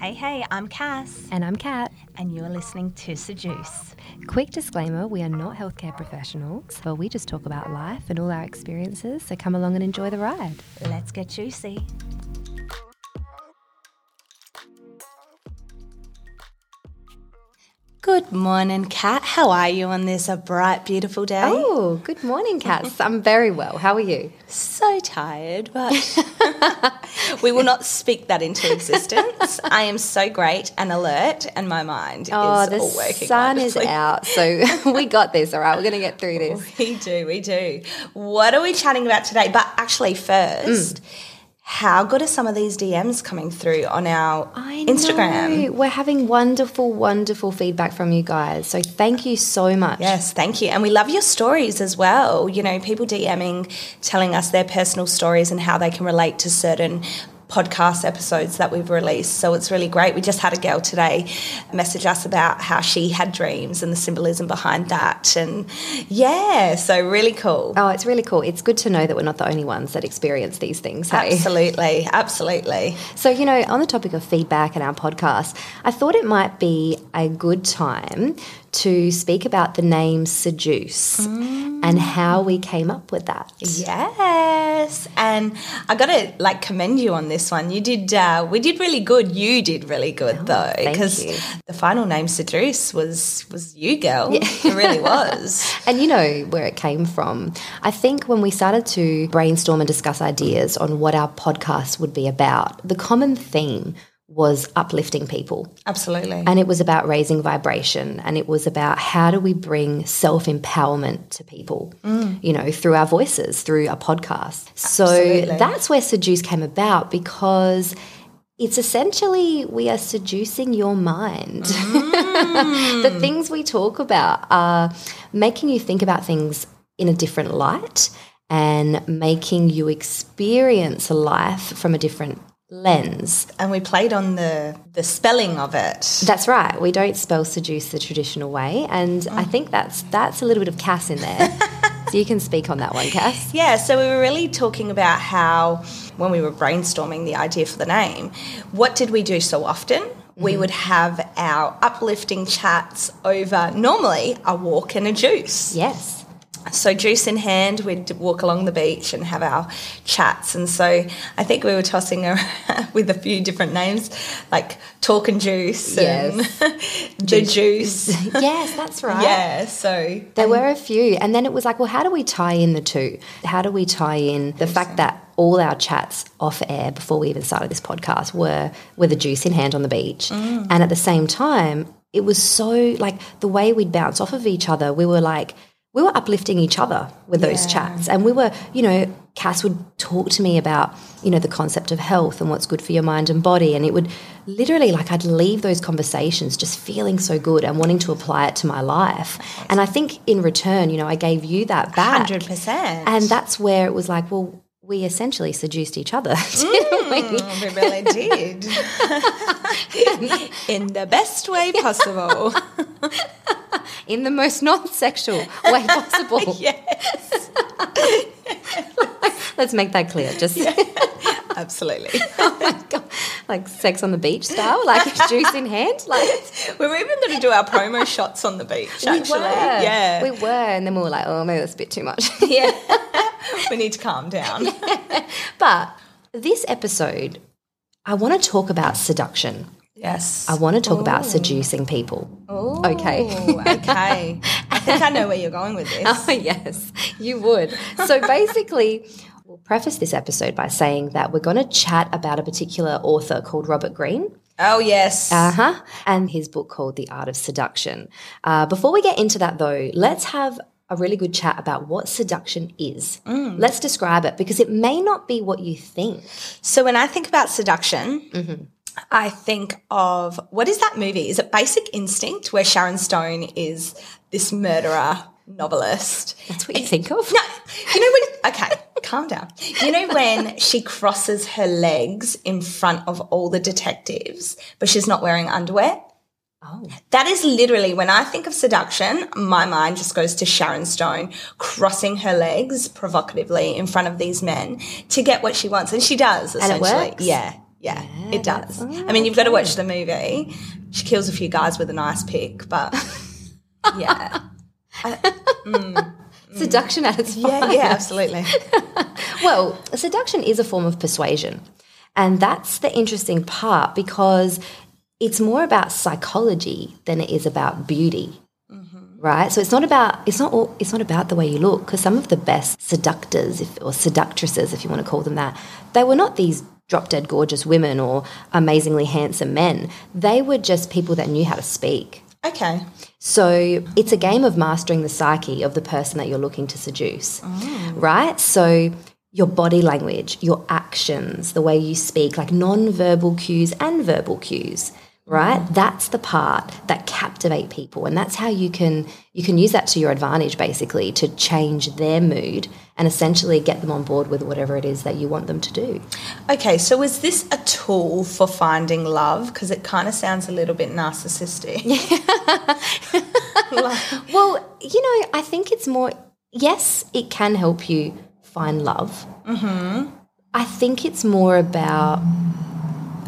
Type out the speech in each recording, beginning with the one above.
Hey, hey, I'm Cass, And I'm Kat. and you're listening to Sejuice. Quick disclaimer we are not healthcare professionals, but we just talk about life and all our experiences, so come along and enjoy the ride. Let's get juicy. Good morning, Kat. How are you on this a bright, beautiful day? Oh, good morning, Cass. I'm very well. How are you? so tired, but we will not speak that into existence. I am so great and alert, and my mind Oh, is the all working. The sun is out, so we got this, all right? We're going to get through this. We do, we do. What are we chatting about today? But actually, first, Mm. How good are some of these DMs coming through on our Instagram? We're having wonderful, wonderful feedback from you guys, so thank you so much. Yes, thank you. And we love your stories as well. You know, people DMing, telling us their personal stories and how they can relate to certain podcast episodes that we've released. So it's really great. We just had a girl today message us about how she had dreams and the symbolism behind that. And yeah, so really cool. Oh, it's really cool. It's good to know that we're not the only ones that experience these things. Hey? Absolutely, absolutely. So, you know, on the topic of feedback and our podcast, I thought it might be a good time to speak about the name Sejuice and how we came up with that. Yes, and I got to like commend you on this one. You did, uh, we did really good. You did really good though, Oh, thank because the final name Sejuice was was you, girl. Yeah. It really was. And you know where it came from. I think when we started to brainstorm and discuss ideas on what our podcast would be about, the common theme was uplifting people. Absolutely. And it was about raising vibration and it was about how do we bring self empowerment to people, mm. you know, through our voices, through a podcast. So that's where Sejuice came about because it's essentially we are seducing your mind. Mm. the things we talk about are making you think about things in a different light and making you experience life from a different lens. and we played on the the spelling of it. That's right. We don't spell seduce the traditional way, and mm. I think that's that's a little bit of Cass in there. so you can speak on that one, Cass. Yeah, so we were really talking about how when we were brainstorming the idea for the name, what did we do so often? We mm-hmm. would have our uplifting chats over normally a walk and a juice. Yes. So, juice in hand, we'd walk along the beach and have our chats. And so, I think we were tossing around with a few different names like Talk and Juice and The Juice. yes, that's right. Yeah, so There were a few, and then it was like, well, how do we tie in the two? How do we tie in the fact that all our chats off air before we even started this podcast were with a juice in hand on the beach, mm. and at the same time, it was so like the way we'd bounce off of each other. We were like. We were uplifting each other with those chats. And we were, you know, Cass would talk to me about, you know, the concept of health and what's good for your mind and body. And it would literally, like, I'd leave those conversations just feeling so good and wanting to apply it to my life. And I think in return, you know, I gave you that back. 100%. And that's where it was like, well, we essentially seduced each other. didn't we? Mm, we really did. In the best way possible. In the most non sexual way possible. yes. Let's make that clear. Just Absolutely. oh my God. like sex on the beach style, like juice in hand. Like We were even going to do our promo shots on the beach, actually. We were. Yeah. We were. And then we were like, oh, maybe that's a bit too much. yeah. we need to calm down. but this episode, I want to talk about seduction. Yes. I want to talk about seducing people. Okay. okay. I think I know where you're going with this. Oh, yes, you would. So basically, we'll preface this episode by saying that we're going to chat about a particular author called Robert Greene. Oh, yes. Uh huh. And his book called The Art of Seduction. Uh, before we get into that, though, let's have a really good chat about what seduction is. Let's describe it because it may not be what you think. So when I think about seduction, Mm-hmm. I think of what is that movie? Is it Basic Instinct, where Sharon Stone is this murderer novelist? That's what you think of? No, you know when? Okay, calm down. You know when she crosses her legs in front of all the detectives, but she's not wearing underwear. Oh. That is literally when I think of seduction, my mind just goes to Sharon Stone crossing her legs provocatively in front of these men to get what she wants, and she does. And it Essentially, works? yeah, Yeah, it does. I mean, you've got to watch the movie. She kills a few guys with an ice pick, but yeah. Mm, mm. Seduction at its finest. Yeah, yeah, absolutely. Well, seduction is a form of persuasion. And that's the interesting part because it's more about psychology than it is about beauty. Mm-hmm. Right? So it's not about it's not all, it's not about the way you look because some of the best seductors if, or seductresses if you want to call them that, they were not these drop dead gorgeous women or amazingly handsome men. They were just people that knew how to speak. Okay. So it's a game of mastering the psyche of the person that you're looking to seduce, mm. right? So your body language, your actions, the way you speak, like non-verbal cues and verbal cues, right? Mm. That's the part that captivate people, and that's how you can you can use that to your advantage, basically, to change their mood and essentially get them on board with whatever it is that you want them to do. Okay, so is this a tool for finding love? Because it kind of sounds a little bit narcissistic. Well, you know, I think it's more, yes, it can help you find love. Mm-hmm. I think it's more about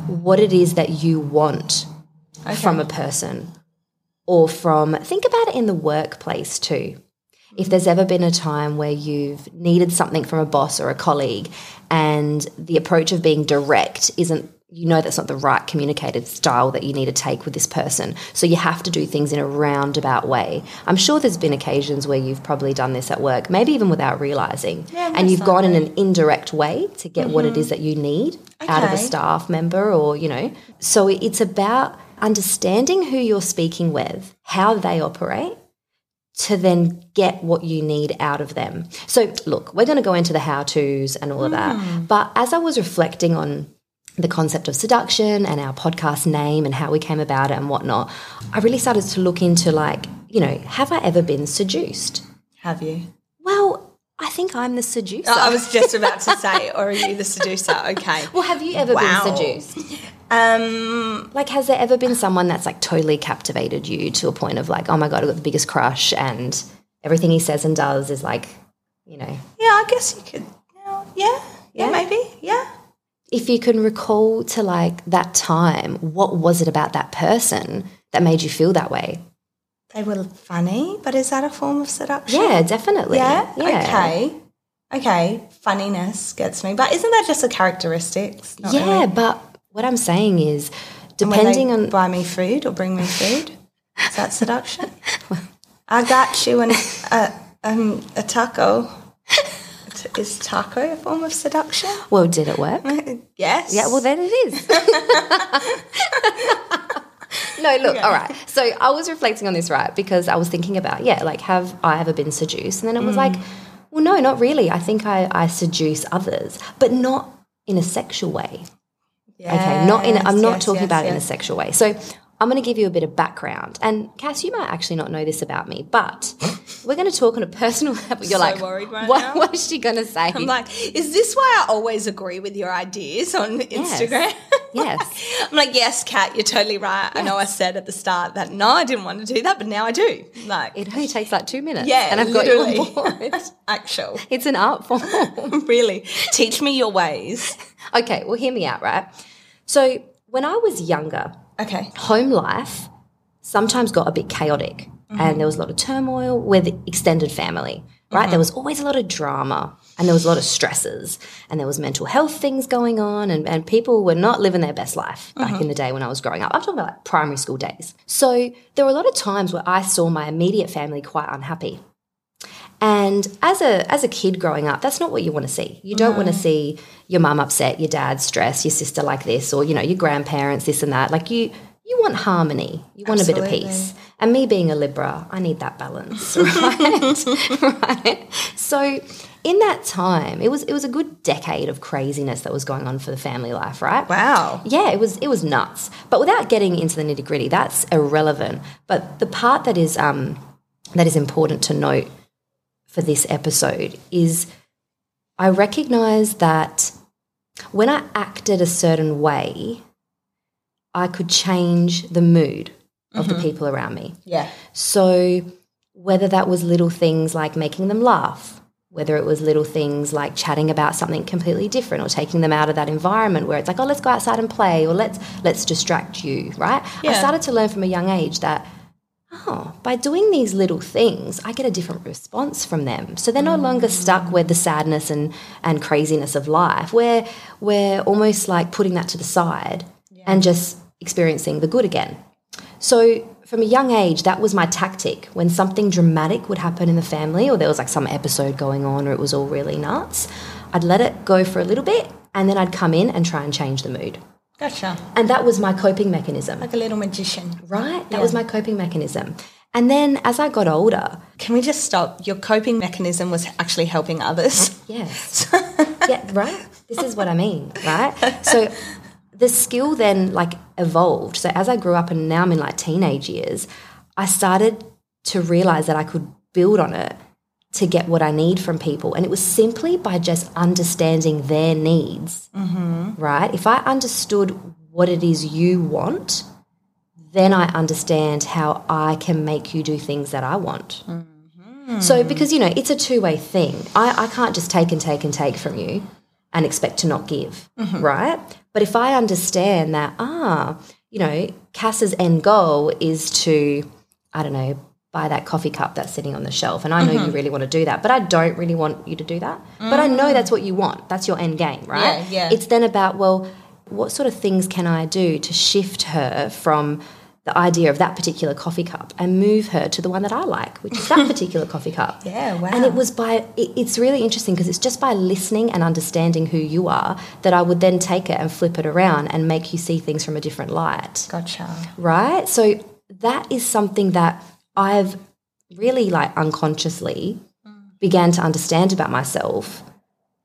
what it is that you want from a person or from, think about it in the workplace too. If there's ever been a time where you've needed something from a boss or a colleague and the approach of being direct isn't you know that's not the right communicated style that you need to take with this person. So you have to do things in a roundabout way. I'm sure there's been occasions where you've probably done this at work, maybe even without realizing. Yeah, and you've gone in an indirect way to get what it mm-hmm. is that you need out of a staff member or, you know. So it's about understanding who you're speaking with, how they operate to then get what you need out of them. So, look, we're going to go into the how to's and all of that. Mm. But as I was reflecting on the concept of seduction and our podcast name and how we came about it and whatnot, I really started to look into like, you know, have I ever been seduced? Have you? Well, I think I'm the seducer. I was just about to say, or are you the seducer? Okay. well, have you ever Wow. been seduced? Um, Like, has there ever been someone that's like totally captivated you to a point of like, oh my God, I've got the biggest crush and everything he says and does is like, you know, yeah, I guess you could. Yeah, yeah, Yeah? maybe. Yeah. if you can recall to like that time, what was it about that person that made you feel that way? They were funny, but is that a form of seduction? Yeah, definitely. Yeah. Okay. Okay. Funniness gets me, but isn't that just a characteristic? Yeah, really- but what I'm saying is, depending on buy me food or bring me food, is that seduction? I got you an, a um, a taco. Is taco a form of seduction? well, did it work? Yes. Yeah, well, then it is. no, look, all right. So I was reflecting on this, right? Because I was thinking about, yeah, like, have I ever been seduced? And then it was like, well, no, not really. I think I, I seduce others, but not in a sexual way. Okay, not in. I'm not yes, talking yes, about it in a sexual way. So I'm going to give you a bit of background. And Cass, you might actually not know this about me, but we're going to talk on a personal level. You're so like, worried right what, now. what is she going to say? I'm like, is this why I always agree with your ideas on Instagram? Yes. I'm like, yes, Kat, you're totally right. I know I said at the start that no, I didn't want to do that, but now I do. Like, It only takes like two minutes. yeah, and I've literally. got you on board. Actual, It's an art form. really. Teach me your ways. okay, well, hear me out, right? So when I was younger, Okay. home life sometimes got a bit chaotic and mm-hmm. there was a lot of turmoil with extended family right there was mm-hmm. always a lot of drama and there was a lot of stresses and there was mental health things going on and, and people were not living their best life back mm-hmm. in the day when i was growing up i'm talking about like primary school days so there were a lot of times where i saw my immediate family quite unhappy and as a as a kid growing up, that's not what you want to see. You don't want to see your mum upset, your dad stressed, your sister like this, or you know your grandparents this and that. Like you you want harmony. You want a bit of peace. And me being a Libra, I need that balance, right? right. So in that time, it was it was a good decade of craziness that was going on for the family life, right? Wow. Yeah, it was it was nuts. But without getting into the nitty gritty, that's irrelevant. But the part that is um, that is important to note for this episode is I recognize that when I acted a certain way, I could change the mood of the mm-hmm. people around me. Yeah. So whether that was little things like making them laugh, whether it was little things like chatting about something completely different or taking them out of that environment where it's like, oh, let's go outside and play or let's let's distract you, right? I started to learn from a young age that oh, by doing these little things, I get a different response from them. So they're no longer stuck with the sadness and, and craziness of life. We're, we're almost like putting that to the side and just experiencing the good again. So from a young age, that was my tactic. When something dramatic would happen in the family, or there was like some episode going on, or it was all really nuts, I'd let it go for a little bit, and then I'd come in and try and change the mood. Gotcha. And that was my coping mechanism, Like a little magician. right? That was my coping mechanism. And then as I got older, Can we just stop? Your coping mechanism was actually helping others. Yes. yeah, right? This is what I mean, right? So the skill then like evolved. So as I grew up and now I'm in like teenage years, I started to realize that I could build on it to get what I need from people. And it was simply by just understanding their needs, mm-hmm. right? If I understood what it is you want, then I understand how I can make you do things that I want. Mm-hmm. So, because, you know, it's a two way thing. I, I can't just take and take and take from you and expect to not give, right? But if I understand that, ah, you know, Cass's end goal is to, I don't know, buy that coffee cup that's sitting on the shelf. And I know you really want to do that, but I don't really want you to do that. But I know that's what you want. That's your end game, right? Yeah, yeah. It's then about, well, what sort of things can I do to shift her from the idea of that particular coffee cup and move her to the one that I like, which is that particular coffee cup. Yeah, wow. And it was by, it, it's really interesting because it's just by listening and understanding who you are that I would then take it and flip it around and make you see things from a different light Gotcha. right? So that is something that I've really like unconsciously mm. began to understand about myself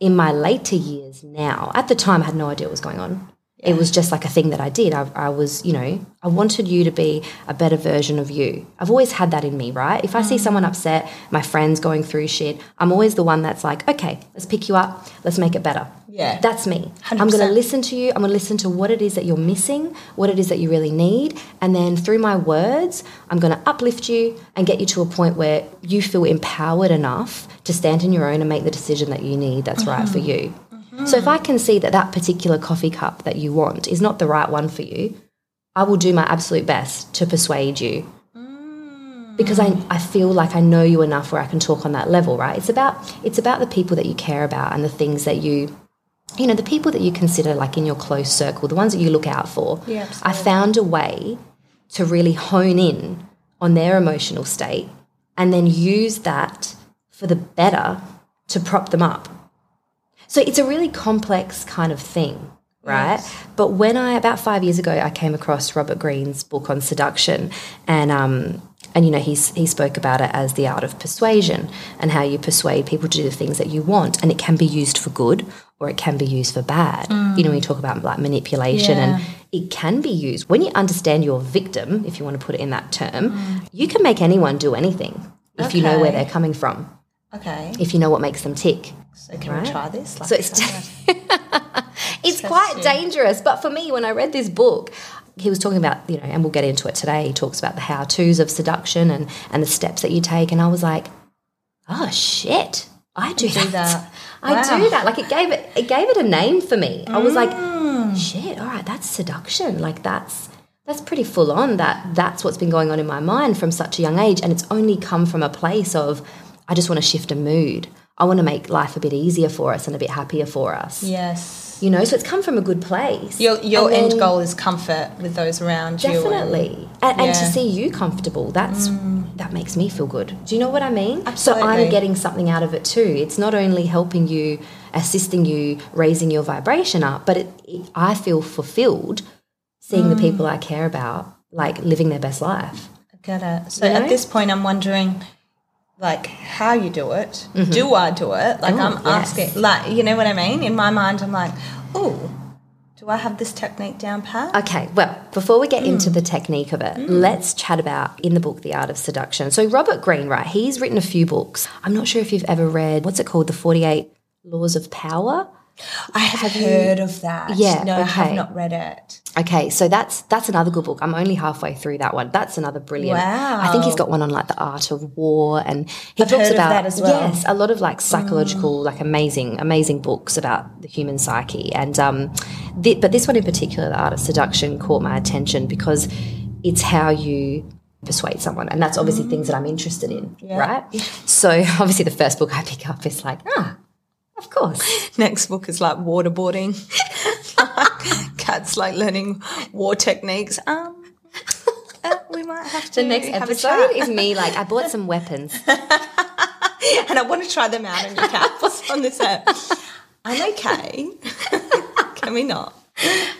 in my later years now. At the time, I had no idea what was going on. It was just like a thing that I did. I, I was, you know, I wanted you to be a better version of you. I've always had that in me, right? If I see someone upset, my friends going through shit, I'm always the one that's like, okay, let's pick you up, let's make it better. Yeah. That's me. i am going to listen to you. I'm going to listen to what it is that you're missing, what it is that you really need. And then through my words, I'm going to uplift you and get you to a point where you feel empowered enough to stand on your own and make the decision that you need that's right for mm-hmm. you. So if I can see that that particular coffee cup that you want is not the right one for you, I will do my absolute best to persuade you mm. because I, I feel like I know you enough where I can talk on that level, right? It's about it's about the people that you care about and the things that you you know, the people that you consider like in your close circle, the ones that you look out for. Yeah, I found a way to really hone in on their emotional state and then use that for the better to prop them up. So it's a really complex kind of thing, right? But when I about five years ago, I came across Robert Greene's book on seduction, and um, and you know he's he spoke about it as the art of persuasion and how you persuade people to do the things that you want, and it can be used for good or it can be used for bad. You know, when you talk about like manipulation, and it can be used when you understand your victim, if you want to put it in that term, you can make anyone do anything if you know where they're coming from, Okay. if you know what makes them tick. So can we try this? Like So it's it's quite dangerous. But for me, when I read this book, he was talking about, you know, and we'll get into it today. He talks about the how to's of seduction and, and the steps that you take. And I was like, oh shit, I do, that. that. I Wow. do that. Like it gave it it gave it a name for me. I was like, Mm. shit, all right, that's seduction. Like that's that's pretty full on that that's what's been going on in my mind from such a young age. And it's only come from a place of I just want to shift a mood. I want to make life a bit easier for us and a bit happier for us. Yes. You know, so it's come from a good place. Your your And end goal is comfort with those around you. and- Definitely. And, and to Mm. see you comfortable, that's that makes me feel good. Do you know what I mean? So I'm getting something out of it too. It's not only helping you, assisting you, raising your vibration up, but it, it, I feel fulfilled seeing the Mm. people I care about like living their best life. I get it. So You know? at this point, I'm wondering, like, how you do it. Do I do it? Like, Oh, I'm Mm-hmm. yes. asking, like, you know what I mean? In my mind, I'm like, oh, do I have this technique down pat? Okay, well, before we get Mm. into the technique of it, let's chat about in the book The Art of Seduction. So Robert Greene, right, he's written a few books. I'm not sure if you've ever read what's it called, The 48 Laws of Power. I have heard of that. Yeah, No, I have not read it. Okay, so that's that's another good book. I'm only halfway through that one. That's another brilliant. Wow. I think he's got one on like the art of war, and he I've talks about that as well. Mm. yes, a lot of like psychological, like amazing, amazing books about the human psyche. And um, thi- but this one in particular, the art of seduction, caught my attention because it's how you persuade someone, and that's obviously things that I'm interested in, right? So obviously, the first book I pick up is like ah, of course. Next book is like waterboarding. Cats like learning war techniques. Um, uh, we might have to. The next episode is me like I bought some weapons. and I want to try them out on your cats on this app. I'm okay. Can we not?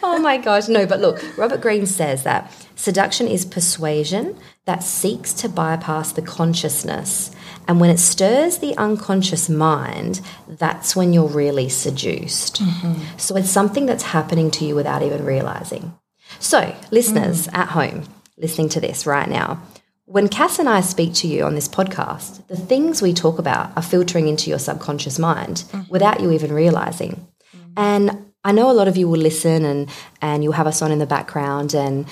Oh my gosh, no, but look, Robert Greene says that seduction is persuasion that seeks to bypass the consciousness. And when it stirs the unconscious mind, that's when you're really seduced. Mm-hmm. So it's something that's happening to you without even realizing. So, listeners mm. at home listening to this right now, when Cass and I speak to you on this podcast, the things we talk about are filtering into your subconscious mind mm-hmm. without you even realizing. Mm. And I know a lot of you will listen and and you'll have us on in the background and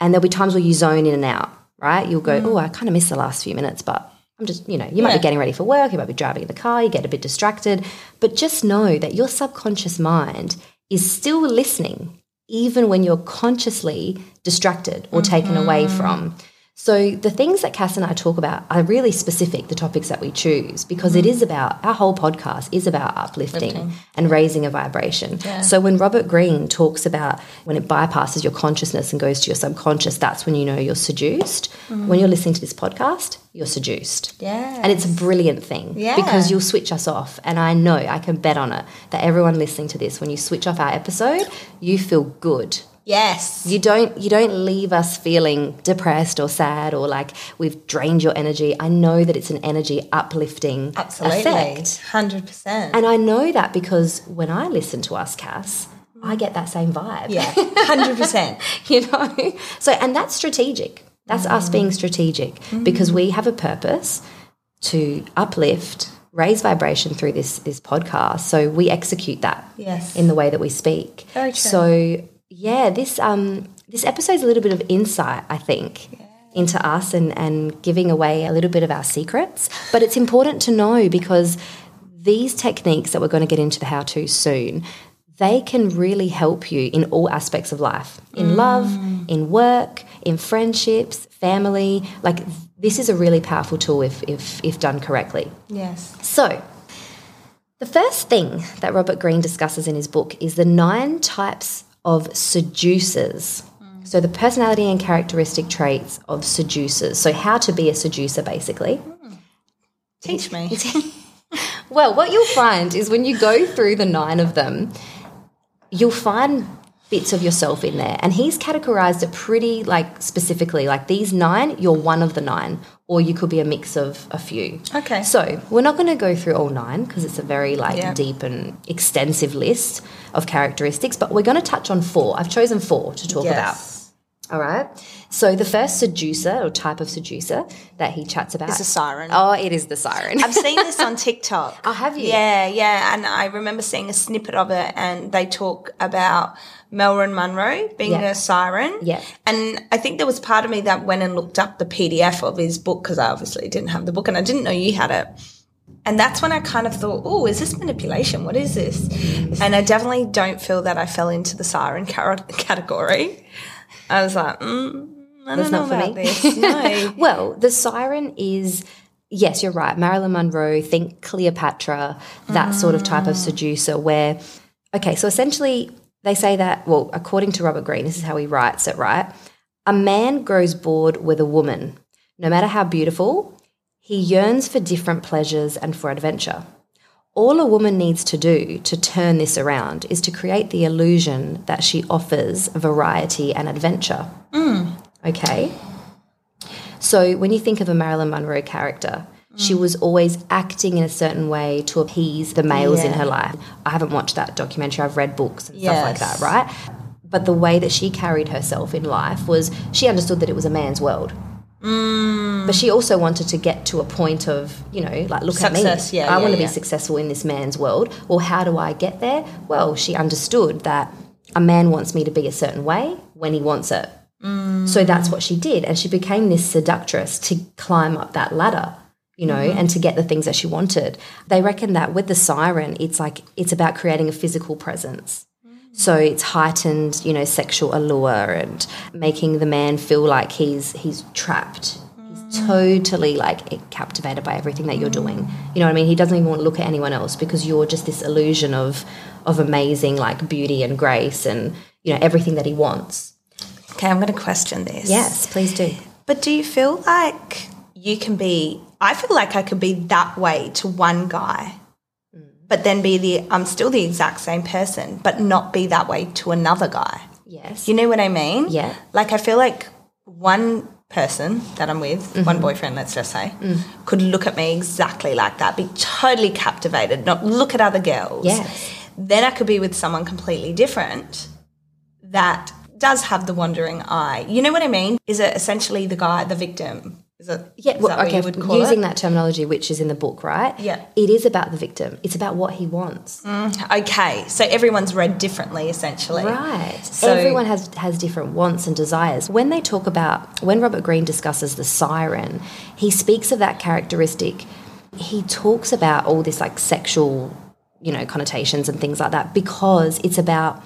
and there'll be times where you zone in and out, right? You'll go, mm. oh, I kind of missed the last few minutes, but I'm just, you know, you might Yeah. be getting ready for work, you might be driving in the car, you get a bit distracted, but just know that your subconscious mind is still listening, even when you're consciously distracted or taken away mm-hmm. from. So the things that Cass and I talk about are really specific, the topics that we choose, because it mm. is about our whole podcast is about uplifting and raising a vibration. So when Robert Greene talks about when it bypasses your consciousness and goes to your subconscious, that's when you know you're seduced. Mm. When you're listening to this podcast, you're seduced. Yeah. And it's a brilliant thing Yeah. because you'll switch us off. And I know, I can bet on it, that everyone listening to this, when you switch off our episode, you feel good. Yes. You don't you don't leave us feeling depressed or sad or like we've drained your energy. I know that it's an energy uplifting Absolutely. effect. Hundred percent. And I know that because when I listen to us, Cass, I get that same vibe. Yeah. Hundred percent. you know? So, and that's strategic. That's us mm. being strategic because we have a purpose to uplift, raise vibration through this this podcast. So we execute that Yes. in the way that we speak. So yeah, this um this episode's a little bit of insight, I think. Into us and, and giving away a little bit of our secrets. But it's important to know because these techniques that we're going to get into the how to soon, they can really help you in all aspects of life in love, in work, in friendships, family. Like, this is a really powerful tool if, if, if done correctly. Yes. So, the first thing that Robert Greene discusses in his book is the nine types of seducers. So, the personality and characteristic traits of seducers. So, how to be a seducer, basically. Teach me. Well, what you'll find is when you go through the nine of them, you'll find bits of yourself in there. And he's categorized it pretty like specifically like these nine, you're one of the nine, or you could be a mix of a few. Okay. So we're not going to go through all nine because it's a very like Yeah. deep and extensive list of characteristics, but we're going to touch on four. I've chosen four to talk about. All right. So the first seducer or type of seducer that he chats about is a siren. Oh, it is the siren. I've seen this on TikTok. Oh, have you? Yeah, yeah. And I remember seeing a snippet of it, and they talk about Marilyn Monroe being Yeah. a siren. Yeah. And I think there was part of me that went and looked up the PDF of his book because I obviously didn't have the book and I didn't know you had it. And that's when I kind of thought, oh, is this manipulation? What is this? And I definitely don't feel that I fell into the siren category. I was like, mm, I That's don't know not for about me. this. No. Well, the siren is yes, you're right. Marilyn Monroe, think Cleopatra, that sort of type of seducer where okay, so essentially they say that, well, according to Robert Greene, this is how he writes it, right? A man grows bored with a woman. No matter how beautiful, he yearns for different pleasures and for adventure. All a woman needs to do to turn this around is to create the illusion that she offers variety and adventure. Mm. Okay? So when you think of a Marilyn Monroe character, she mm. was always acting in a certain way to appease the males in her life. I haven't watched that documentary, I've read books and stuff like that, right? But the way that she carried herself in life was she understood that it was a man's world. Mm. But she also wanted to get to a point of, you know, like, look Success, at me. yeah, I yeah, want to yeah. be successful in this man's world. Well, how do I get there? Well, she understood that a man wants me to be a certain way when he wants it. Mm. So that's what she did. And she became this seductress to climb up that ladder, you know, mm-hmm. and to get the things that she wanted. They reckon that with the siren, it's like it's about creating a physical presence. So it's heightened, you know, sexual allure and making the man feel like he's he's trapped. He's totally like captivated by everything that you're doing. You know what I mean? He doesn't even want to look at anyone else because you're just this illusion of of amazing like beauty and grace and you know everything that he wants. Okay, I'm going to question this. Yes, please do. But do you feel like you can be? I feel like I could be that way to one guy, but then be the I'm still the exact same person, but not be that way to another guy. Yes. You know what I mean? Yeah. Like I feel like one person that I'm with, Mm-hmm. one boyfriend, let's just say, Mm. could look at me exactly like that, be totally captivated, not look at other girls. Yes. Then I could be with someone completely different that does have the wandering eye. You know what I mean? Is it essentially the guy, the victim? Is it? Yeah, is well, that what okay. you would call Using it? that terminology, which is in the book, right? Yeah. It is about the victim. It's about what he wants. Mm, okay, so everyone's read differently, essentially. Right. So- Everyone has has different wants and desires. When they talk about when Robert Greene discusses the siren, he speaks of that characteristic. He talks about all this like sexual, you know, connotations and things like that because it's about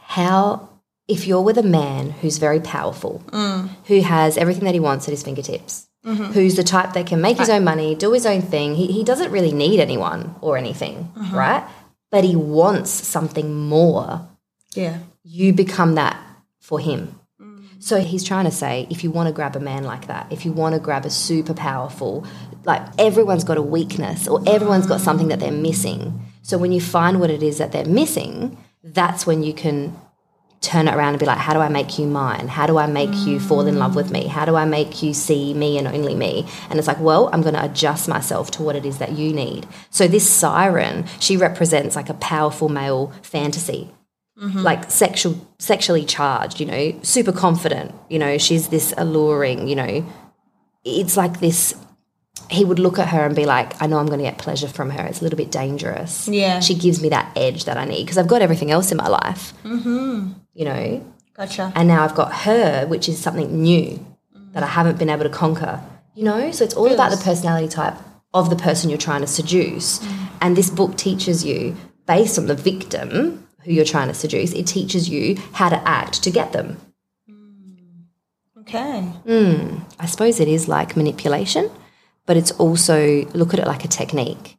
how if you're with a man who's very powerful, mm. who has everything that he wants at his fingertips, mm-hmm. who's the type that can make his own money, do his own thing, he, he doesn't really need anyone or anything, mm-hmm. right? But he wants something more Yeah. you become that for him. Mm. So he's trying to say if you want to grab a man like that, if you want to grab a super powerful, like everyone's got a weakness or everyone's got mm. something that they're missing. So when you find what it is that they're missing, that's when you can turn it around and be like, how do I make you mine? How do I make you fall in love with me? How do I make you see me and only me? And it's like, well, I'm going to adjust myself to what it is that you need. So this siren, she represents like a powerful male fantasy mm-hmm. like sexual sexually charged you know super confident you know she's this alluring you know it's like this he would look at her and be like i know i'm going to get pleasure from her. It's a little bit dangerous. Yeah. she gives me that edge that i need because i've got everything else in my life. Mm-hmm. you know? Gotcha. and now i've got her which is something new that i haven't been able to conquer. You know? So it's all about the personality type of the person you're trying to seduce. Mm. And this book teaches you based on the victim who you're trying to seduce it teaches you how to act to get them. Mm. Okay. Hmm. i suppose it is like manipulation but it's also look at it like a technique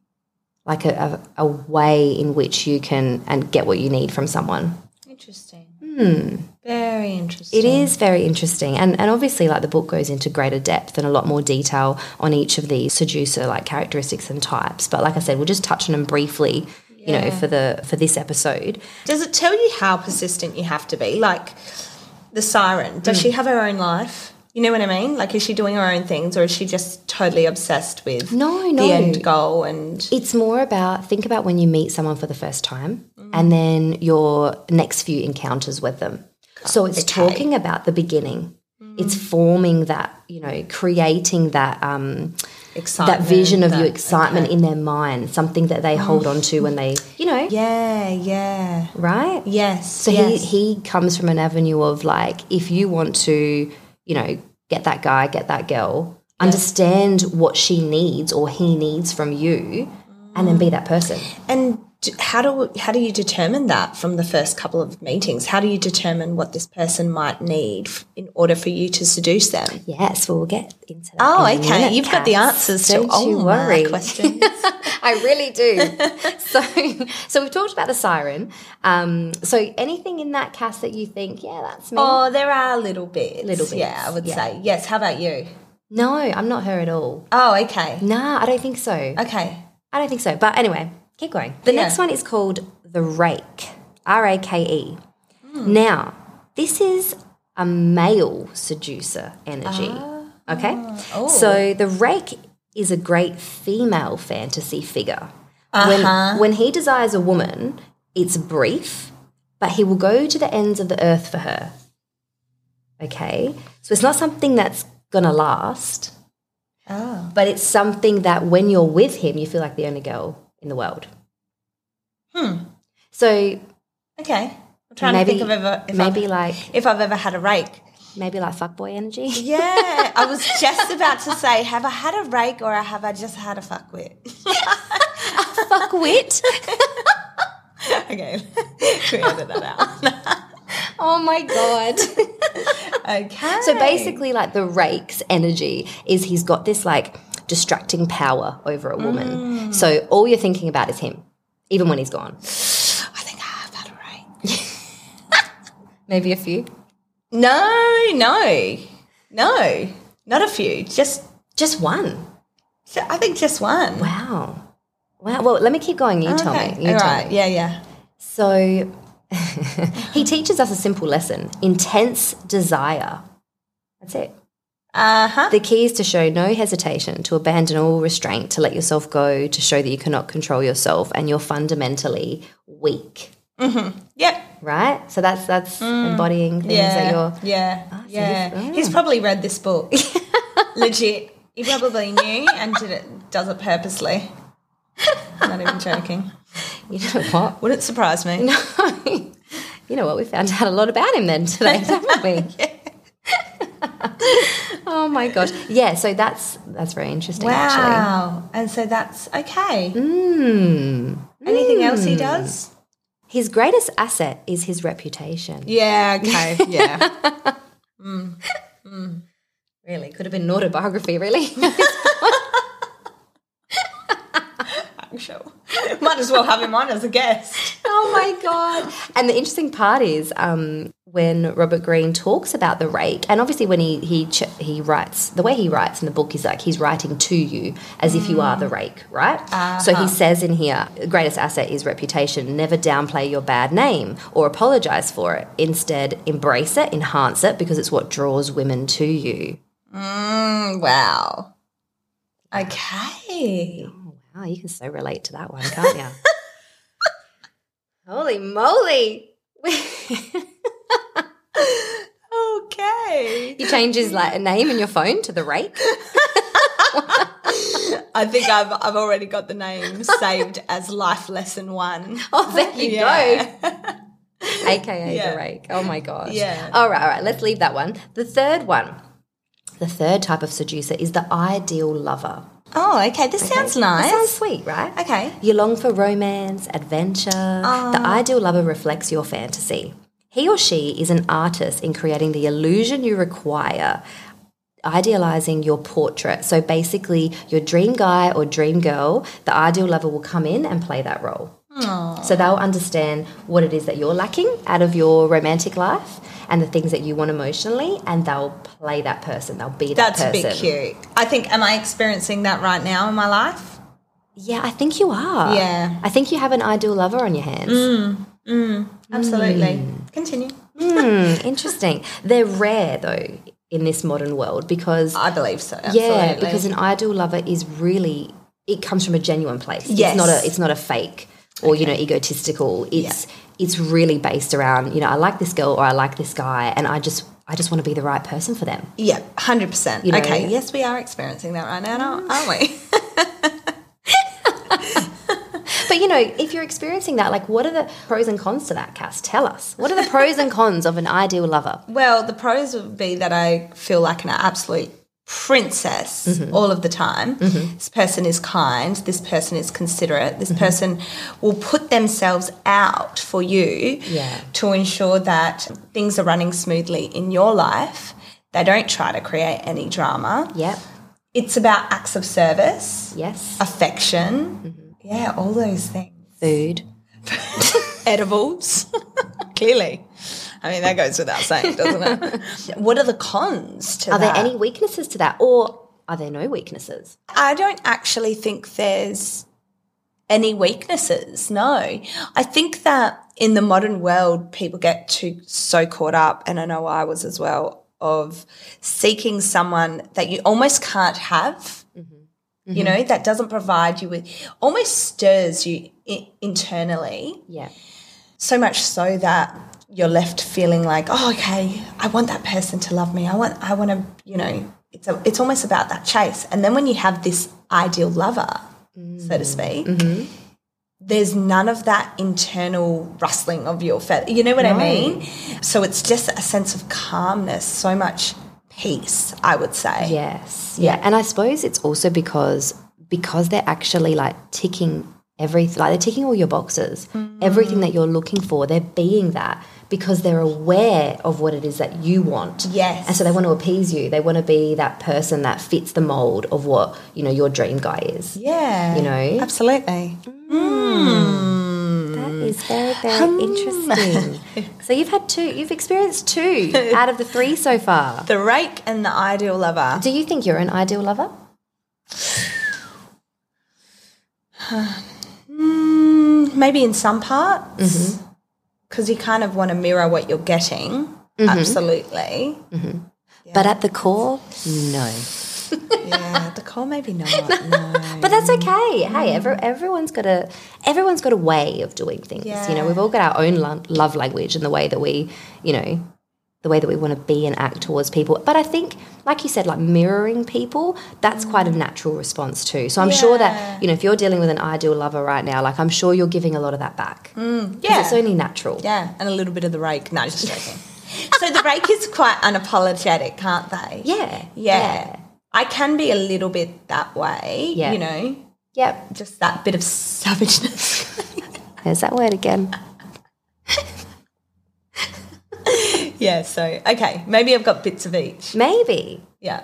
like a, a, a way in which you can and get what you need from someone Interesting. Hmm. Very interesting. It is very interesting. And, and obviously, like the book goes into greater depth and a lot more detail on each of these seducer like characteristics and types. But like I said, we'll just touch on them briefly, you know, for the for this episode. Does it tell you how persistent you have to be? Like the siren, does Hmm. she have her own life? You know what I mean? Like, is she doing her own things or is she just totally obsessed with No, no. the end goal? And It's more about think about when you meet someone for the first time and then your next few encounters with them. So it's talking about the beginning. It's forming that, you know, creating that um, excitement. that vision of that- you excitement in their mind, something that they hold on to when they, you know, Yeah, yeah. right? Yes. So yes. he he comes from an avenue of like if you want to, you know, get that guy, get that girl, understand what she needs or he needs from you, and then be that person. And how do how do you determine that from the first couple of meetings? How do you determine what this person might need f- in order for you to seduce them? Yes, well, we'll get into that. Oh, in okay. You've got the answers Don't to all my questions. I really do. so, so we've talked about the siren. Um, so, anything in that Cass that you think, yeah, that's me? oh, there are little bits. Little bits, Yeah, I would yeah. say. Yes. How about you? no, I'm not her at all. Oh, okay. Nah, I don't think so. Okay. I don't think so. But anyway, keep going. The Yeah. next one is called The Rake, R A K E. Hmm. Now, this is a male seducer energy. Ah. okay? Oh. So the Rake is a great female fantasy figure. When, uh-huh. when he desires a woman, it's brief, but he will go to the ends of the earth for her. Okay? So it's not something that's gonna last, Oh. but it's something that when you're with him, you feel like the only girl in the world. Hmm. So Okay. I'm trying maybe, to think of ever if maybe I've, like if I've ever had a rake. maybe like fuckboy energy. Yeah, I was just about to say, have I had a rake or have I just had a fuckwit? Fuck wit. okay, we edit that out. oh my god. Okay. So basically, like the rake's energy is he's got this like distracting power over a woman. So all you're thinking about is him, even when he's gone. I think I have a rake. Maybe a few. No, no, no, not a few. Just, Just one. I think just one. Wow. Wow. Well, let me keep going. You tell me. You all tell right. me. Yeah, yeah. So he teaches us a simple lesson intense desire. That's it. Uh huh. The key is to show no hesitation, to abandon all restraint, to let yourself go, to show that you cannot control yourself and you're fundamentally weak. Mm-hmm. Yep. Right? So that's that's mm. embodying things that Yeah. you're Yeah. Ah, yeah. you've- He's probably read this book. Legit. He probably knew and did it. Does it purposely. I'm Not even joking. you know what? Wouldn't surprise me. No. you know what? We found out a lot about him then today, haven't we? oh my gosh. Yeah, so that's that's very interesting actually. Wow. And so that's okay. Mm. Anything else he hmm. does? His greatest asset is his reputation. Yeah, okay. Yeah. Hmm. Hmm. Really, could have been an autobiography, really. I'm sure. Might as well have him on as a guest. oh my god! And the interesting part is um, when Robert Greene talks about the rake, and obviously when he he ch- he writes the way he writes in the book is like he's writing to you as if you are the rake, right? So he says in here, greatest asset is reputation. Never downplay your bad name or apologize for it. Instead, embrace it, enhance it, because it's what draws women to you. Mm, wow. Okay. Oh, you can so relate to that one, can't you? Holy moly! Okay. You change his like a name in your phone to the rake. I think I've I've already got the name saved as life lesson one. Oh, there you Yeah. go. AKA Yeah. the rake. Oh my gosh. Yeah. All right, all right. Let's leave that one. The third one, the third type of seducer is the ideal lover. Oh, okay. This sounds That nice. sounds sweet, right? okay. You long for romance, adventure. The ah. ideal lover reflects your fantasy. He or she is an artist in creating the illusion you require, idealizing your portrait. So basically, your dream guy or dream girl, the ideal lover will come in and play that role. So they'll understand what it is that you're lacking out of your romantic life and the things that you want emotionally, and they'll play that person. They'll be that That's a bit cute. I think am I experiencing that right now in my life? Yeah, I think you are. Yeah. I think you have an ideal lover on your hands. Mm, mm, absolutely. Mm. Continue. Hmm, interesting. They're rare though in this modern world because I believe so. Absolutely. yeah, because an ideal lover is really it comes from a genuine place. Yes. It's not a it's not a fake or you know egotistical. It's it's really based around, you know, I like this girl or I like this guy and I just I just want to be the right person for them. yeah, hundred percent. know- Okay. Yes, we are experiencing that right now, aren't we? But you know, if you're experiencing that, like what are the pros and cons to that, Cass? Tell us. What are the pros and cons of an ideal lover? Well, the pros would be that I feel like an absolute princess Mm-hmm. all of the time. This person is kind. This person is considerate. This Mm-hmm. person will put themselves out for you Yeah. to ensure that things are running smoothly in your life. They don't try to create any drama. Yep. It's about acts of service, Yes. affection. Mm-hmm. Yeah, all those things. Food. edibles. Clearly. I mean, that goes without saying, doesn't it? what are the cons to that? Are that? there any weaknesses to that? Or are there no weaknesses? I don't actually think there's any weaknesses. No. I think that in the modern world, people get too so caught up, and I know I was as well, of seeking someone that you almost can't have. Mm-hmm. You know, mm-hmm. that doesn't provide you with, almost stirs you I- internally Yeah. so much so that you're left feeling like, oh, okay, I want that person to love me. I want, I want to, you know, it's a, it's almost about that chase. And then when you have this ideal lover, so to speak, mm-hmm. Mm-hmm. there's none of that internal rustling of your feather. You know what I mean? So it's just a sense of calmness, so much peace, I would say. Yes. Yeah. And I suppose it's also because because they're actually like ticking everything like they're ticking all your boxes. Everything that you're looking for, they're being that because they're aware of what it is that you want. Yes. And so they want to appease you. They want to be that person that fits the mold of what, you know, your dream guy is. Yeah. You know? Absolutely. That is very, very interesting. so you've had two, you've experienced two out of the three so far. The rake and the ideal lover. Do you think you're an ideal lover? Maybe in some parts, because you kind of want to mirror what you're getting. Mm-hmm. Absolutely. Mm-hmm. But at the core, no. Yeah, the core maybe not. No. But that's okay. Hey, mm. every, everyone's got a everyone's got a way of doing things. You know, we've all got our own lo- love language and the way that we, you know, the way that we want to be and act towards people. But I think, like you said, like mirroring people, that's quite a natural response too. So I'm sure that you know if you're dealing with an ideal lover right now, like I'm sure you're giving a lot of that back. Mm, yeah. it's only natural. Yeah, and a little bit of the rake. No, just joking. so the rake is quite unapologetic, can't they? Yeah, Yeah. I can be a little bit that way, Yeah. you know, Yep. just that bit of savageness. There's that word again. Yeah, so, okay, maybe I've got bits of each. Maybe Yeah.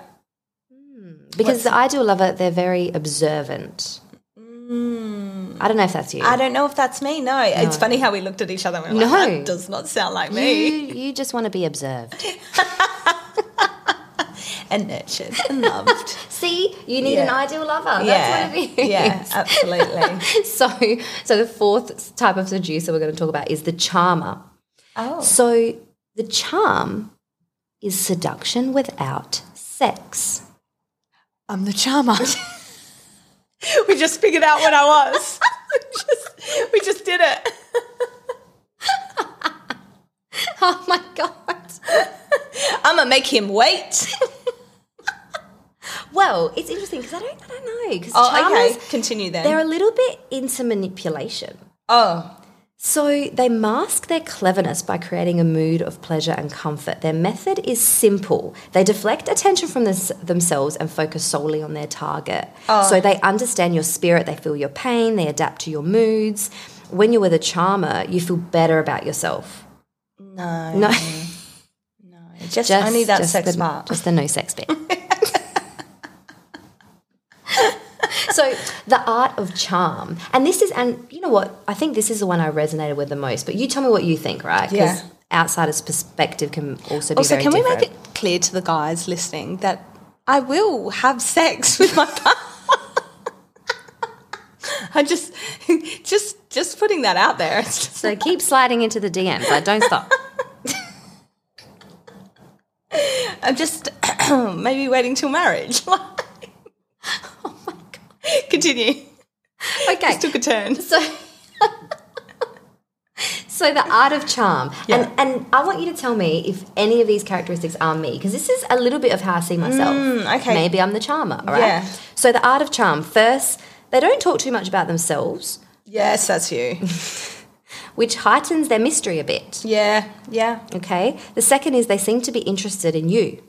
Hmm, because the ideal lover, they're very observant. Hmm. I don't know if that's you. I don't know if that's me. No, it's funny how we looked at each other and we were like, No. that does not sound like me. you just want to be observed. And nurtured and loved. See, you need an ideal lover. yeah. What it is. Yeah, absolutely. So, so the fourth type of seducer we're going to talk about is the charmer. Oh. So, the charm is seduction without sex. I'm the charmer. we just figured out what I was. we, just, we just did it. Oh my god! I'm gonna make him wait. Well, it's interesting because I don't, I don't know because Oh, charmers okay. Continue then. they're a little bit into manipulation. oh, So they mask their cleverness by creating a mood of pleasure and comfort. Their method is simple. They deflect attention from this, themselves and focus solely on their target. Oh. So they understand your spirit, they feel your pain, they adapt to your moods. When you're with a charmer, you feel better about yourself. no. No, no. Just, only that just sex the, part. Just the no sex bit. so the art of charm, and this is, and you know what? I think this is the one I resonated with the most. But you tell me what you think, right? Yeah. outsider's perspective can also be Also, very can we different. make it clear to the guys listening that I will have sex with my partner? I just, just, just putting that out there. So keep sliding into the DMs. Like, don't stop. I'm just maybe waiting till marriage. Continue. Okay. Just took a turn. So, so the art of charm, Yeah. and and I want you to tell me if any of these characteristics are me, because this is a little bit of how I see myself. Mm, okay. maybe I'm the charmer. All right. Yeah. So the art of charm. First, they don't talk too much about themselves, Yes, that's you. which heightens their mystery a bit. Yeah, yeah. Okay. The second is they seem to be interested in you.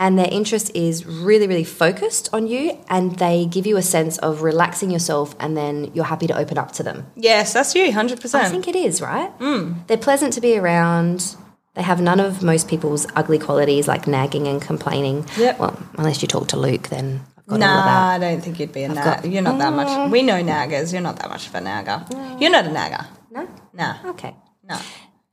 And their interest is really, really focused on you, and they give you a sense of relaxing yourself, and then you're happy to open up to them. Yes, that's you, 100%. I think it is, right? Mm. They're pleasant to be around. They have none of most people's ugly qualities like nagging and complaining. Yep. Well, unless you talk to Luke, then I've got all of Nah, that. I don't think you'd be a nag. got- You're not that much. We know naggers. You're not that much of a nagger. You're not a nagger. No? Nah, Okay. no.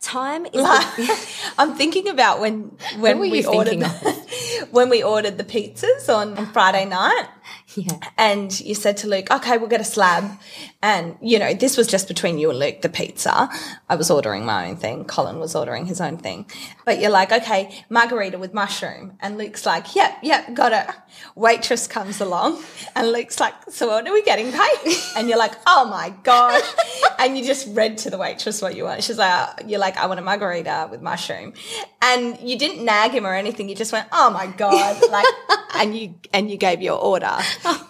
Time is. like I'm thinking about when when we ordered thinking when we ordered the pizzas on, on Friday night. Yeah. And you said to Luke, okay, we'll get a slab. And, you know, this was just between you and Luke, the pizza. I was ordering my own thing. Colin was ordering his own thing. But you're like, okay, margarita with mushroom. And Luke's like, yep, yep, got it. Waitress comes along. And Luke's like, so what are we getting paid? And you're like, oh my God. And you just read to the waitress what you want. She's like, uh, you're like, I want a margarita with mushroom. And you didn't nag him or anything. You just went, oh my God. Like, and you and you gave your order.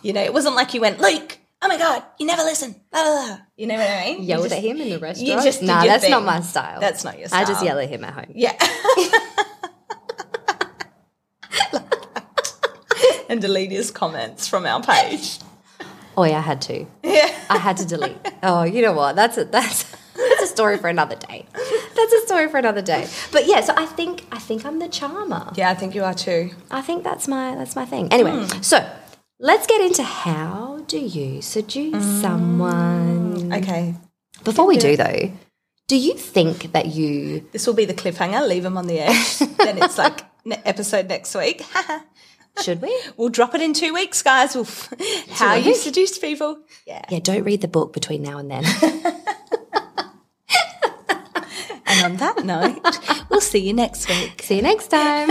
You know, it wasn't like you went, Luke. Oh my god, you never listen. Blah, blah, blah. You know what I mean? You Yelled at him in the restaurant. just nah, that's not my style. That's not your style. I just yell at him at home. Yeah. and delete his comments from our page. Oh yeah, I had to. Yeah. I had to delete. Oh, you know what? That's a that's that's a story for another day. That's a story for another day. But yeah, so I think I think I'm the charmer. Yeah, I think you are too. I think that's my that's my thing. Anyway, hmm. so let's get into how do you seduce mm. someone? Okay. Before we do though, do you think that you This will be the cliffhanger. Leave them on the edge. then it's like ne- episode next week. should we? we'll drop it in two weeks, guys. We'll f- how you seduce people. Yeah. Yeah, don't read the book between now and then. And on that note, we'll see you next week. See you next time.